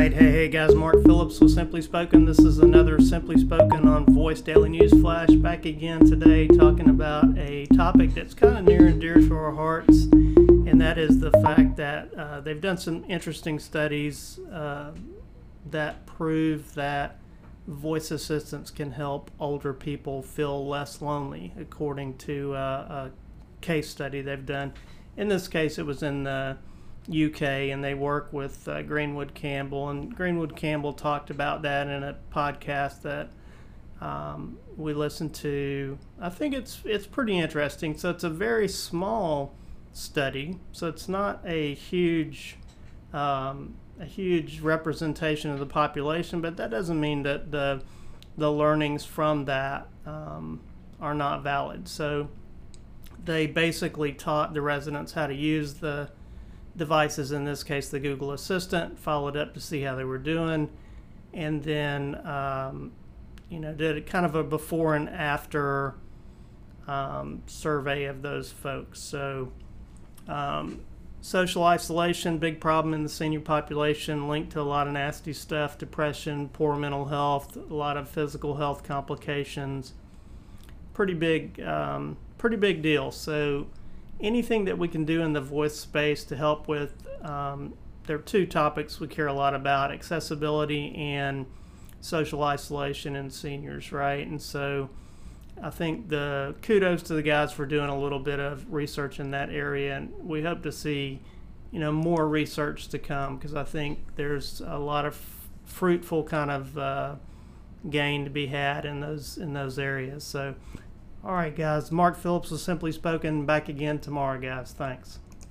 right, hey, hey guys, Mark Phillips with Simply Spoken. This is another Simply Spoken on Voice Daily News Flash. Back again today, talking about a topic that's kind of near and dear to our hearts, and that is the fact that uh, they've done some interesting studies uh, that prove that voice assistants can help older people feel less lonely, according to uh, a case study they've done. In this case, it was in the UK, and they work with uh, Greenwood Campbell. And Greenwood Campbell talked about that in a podcast that um, we listened to. I think it's it's pretty interesting. So it's a very small study, so it's not a huge um, a huge representation of the population, but that doesn't mean that the the learnings from that um, are not valid. So they basically taught the residents how to use the devices, in this case the Google Assistant, followed up to see how they were doing, and then um, you know did kind of a before and after um, survey of those folks. So um, social isolation, big problem in the senior population, linked to a lot of nasty stuff, depression, poor mental health, a lot of physical health complications. Pretty big, um, pretty big deal. So anything that we can do in the voice space to help with um, there are two topics we care a lot about accessibility and social isolation in seniors right? And so i think the kudos to the guys for doing a little bit of research in that area and we hope to see you know more research to come because i think there's a lot of fruitful kind of uh, gain to be had in those in those areas. So all right, guys. Mark Phillips was Simply Spoken. Back again tomorrow, guys. Thanks.